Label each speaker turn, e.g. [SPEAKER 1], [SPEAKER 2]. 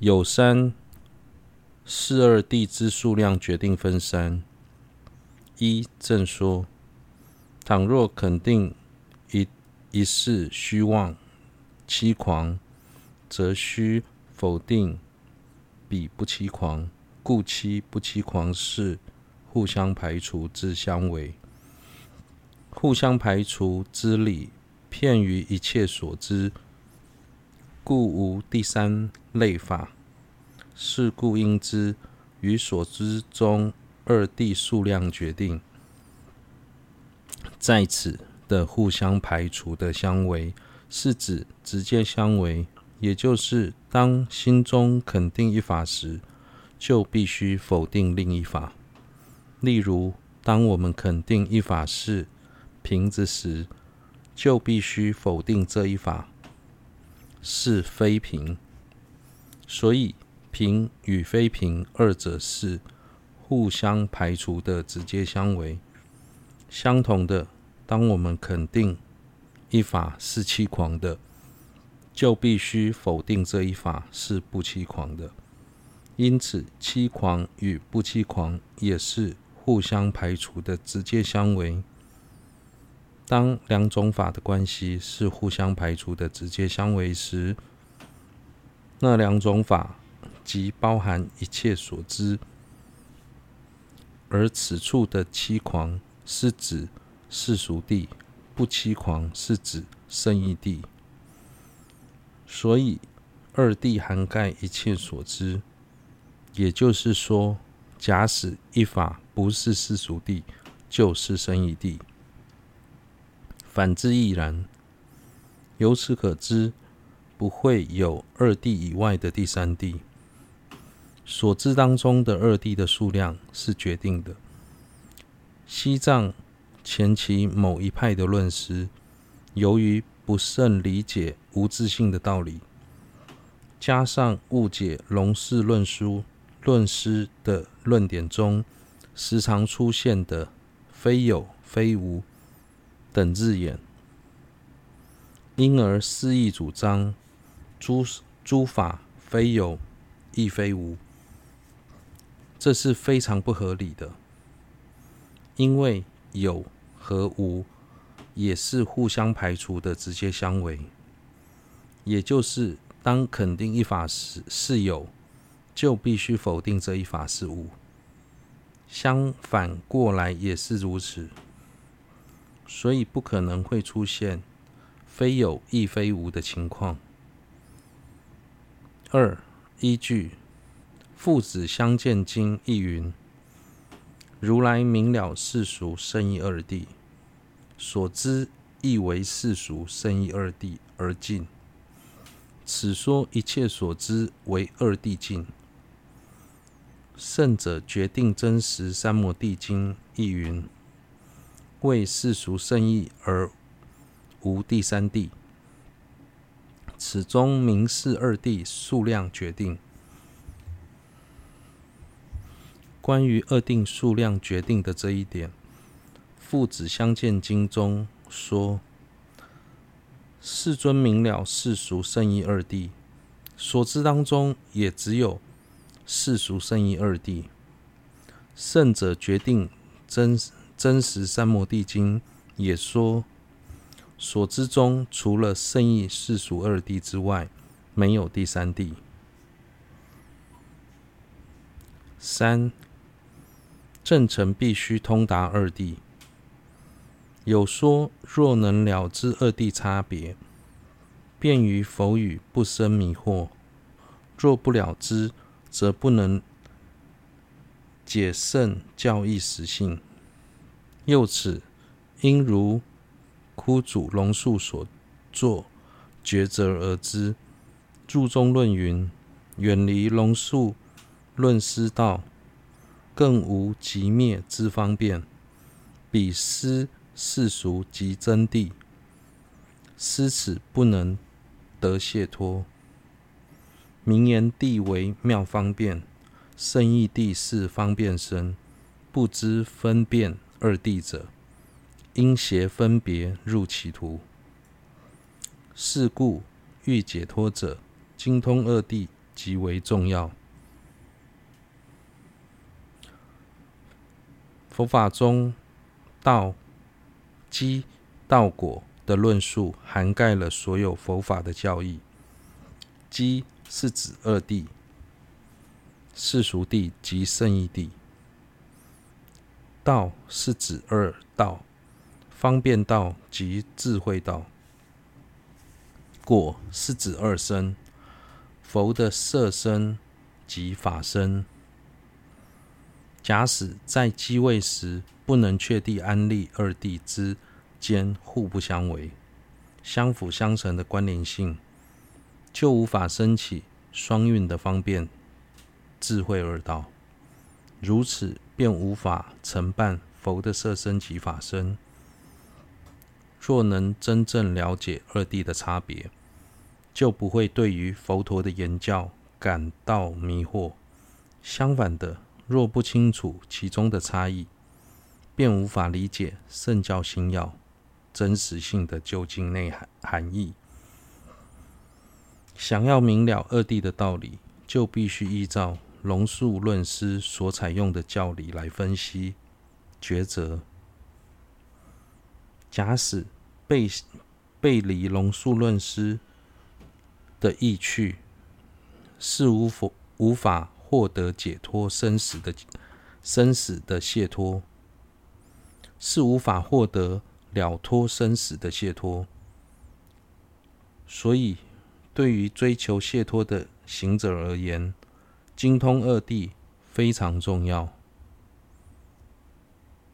[SPEAKER 1] 有三四二地之数量决定分三。一正说，倘若肯定一一事虚妄欺狂，则须否定彼不欺狂，故欺不欺狂是互相排除之相违。互相排除之理，骗于一切所知，故无第三类法。是故应知于所知中二谛数量决定，在此的互相排除的相违，是指直接相违，也就是当心中肯定一法时，就必须否定另一法。例如，当我们肯定一法是瓶子时，就必须否定这一法是非平。所以，平与非平二者是互相排除的直接相违。相同的，当我们肯定一法是欺狂的，就必须否定这一法是不欺狂的。因此，欺狂与不欺狂也是互相排除的直接相违。当两种法的关系是互相排除的直接相违时，那两种法即包含一切所知，而此处的欺狂是指世俗谛，不欺狂是指圣义谛。所以二谛涵盖一切所知，也就是说，假使一法不是世俗谛，就是圣义谛。反之亦然。由此可知，不会有二谛以外的第三谛。所知当中的二谛的数量是决定的。西藏前期某一派的论师，由于不甚理解无自性的道理，加上误解龙氏论书论师的论点中时常出现的“非有非无”。等字眼，因而肆意主张诸诸法非有亦非无，这是非常不合理的。因为有和无也是互相排除的直接相违，也就是当肯定一法时是有，就必须否定这一法是无。相反过来也是如此。所以不可能会出现非有亦非无的情况。二、依据《父子相见经》译云：“如来明了世俗胜义二谛，所知亦为世俗胜义二谛而尽。此说一切所知为二谛尽。”圣者决定真实三摩地经译云。为世俗胜义而无第三谛，此中明示二谛数量决定。关于二谛数量决定的这一点，《父子相见经》中说：“世尊明了世俗胜义二谛，所知当中也只有世俗胜义二谛。圣者决定真。”真实三摩地经也说，所知中除了圣意世俗二谛之外，没有第三谛。三正诚必须通达二谛。有说，若能了知二谛差别，便于否语不生迷惑；若不了知，则不能解圣教义实性。又此，应如枯主龙树所作抉择而知。注中论云：远离龙树论师道，更无寂灭之方便。彼思世俗即真谛，思此不能得解脱。名言地为妙方便，胜义地是方便身，不知分辨。二谛者，因邪分别入歧途。是故欲解脱者，精通二谛极为重要。佛法中道基道果的论述，涵盖了所有佛法的教义。基是指二谛：世俗谛及圣义谛。道是指二道：方便道及智慧道。果是指二身：佛的色身及法身。假使在机位时不能确定安立二谛之间互不相违、相辅相成的关联性，就无法升起双运的方便智慧二道。如此，便无法承办佛的色身及法身。若能真正了解二谛的差别，就不会对于佛陀的言教感到迷惑。相反的，若不清楚其中的差异，便无法理解圣教心要真实性的究竟内涵含义。想要明了二谛的道理，就必须依照龙树论师所采用的教理来分析抉择。假使背背离龙树论师的意趣，是无法无法。获得解脱生死的生死的解脱，是无法获得了脱生死的解脱。所以，对于追求解脱的行者而言，精通二地非常重要。